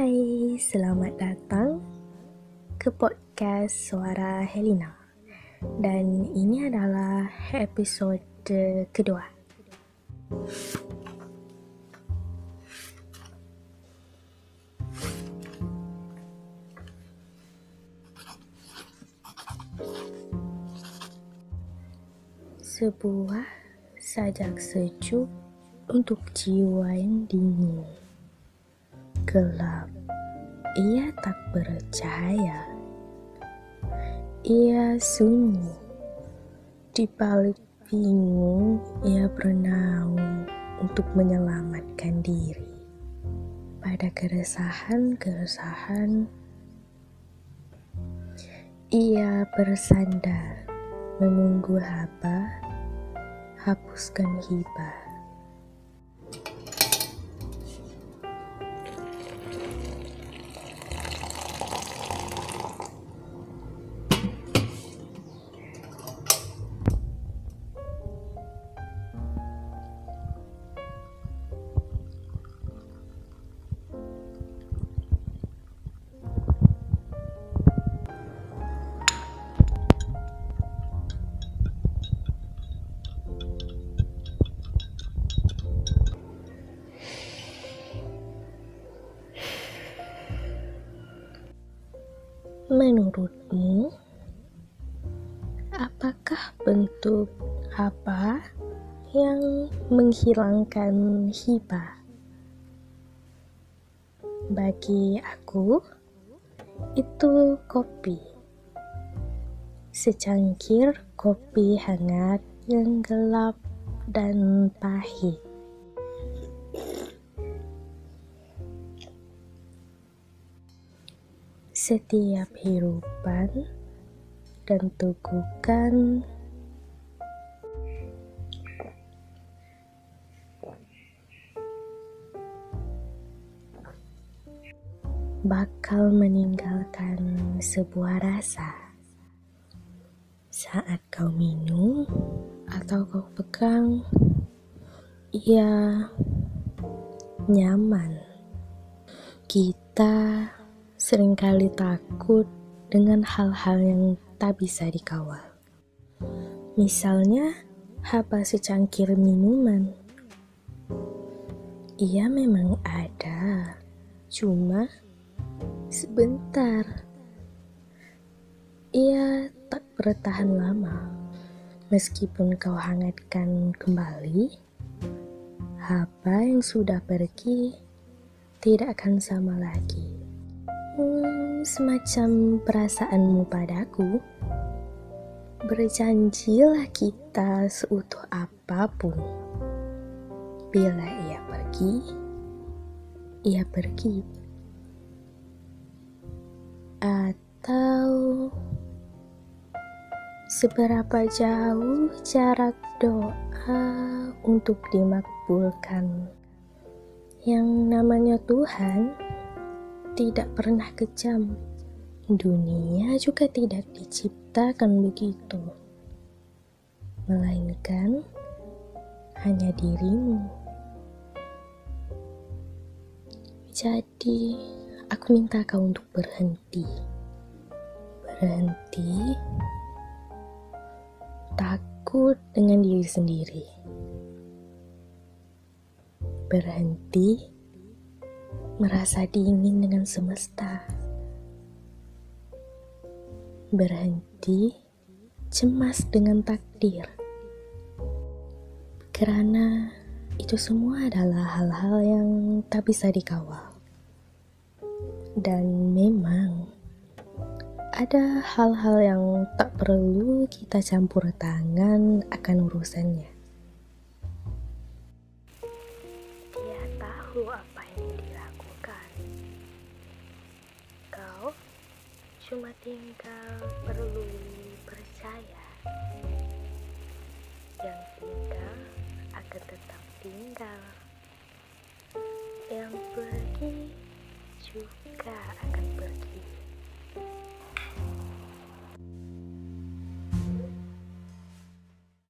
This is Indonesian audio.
Hai, selamat datang ke podcast Suara Helena. Dan ini adalah episode kedua. Sebuah sajak sejuk untuk jiwa yang dingin gelap. Ia tak bercahaya. Ia sunyi. Di balik bingung, ia bernaung untuk menyelamatkan diri. Pada keresahan-keresahan, ia bersandar menunggu haba, hapuskan hibah. Menurutmu, apakah bentuk apa yang menghilangkan hibah? Bagi aku, itu kopi. Secangkir kopi hangat yang gelap dan pahit. Setiap hirupan dan tegukan bakal meninggalkan sebuah rasa saat kau minum atau kau pegang. Ia nyaman. Kita sering kali takut dengan hal-hal yang tak bisa dikawal. Misalnya, haba secangkir minuman. Ia memang ada, cuma sebentar. Ia tak bertahan lama. Meskipun kau hangatkan kembali, haba yang sudah pergi tidak akan sama lagi. Hmm, semacam perasaanmu padaku. Berjanjilah kita seutuh apa pun. Bila ia pergi, ia pergi. Atau seberapa jauh jarak doa untuk dimakbulkan. Yang namanya Tuhan tidak pernah kejam. Dunia juga tidak diciptakan begitu, melainkan hanya dirimu. Jadi, aku minta kau untuk berhenti. Berhenti takut dengan diri sendiri. Berhenti merasa dingin dengan semesta, berhenti cemas dengan takdir, karena itu semua adalah hal-hal yang tak bisa dikawal, dan memang ada hal-hal yang tak perlu kita campur tangan akan urusannya. Dia tahu apa yang cuma tinggal perlu percaya. Yang tinggal akan tetap tinggal. Yang pergi juga akan pergi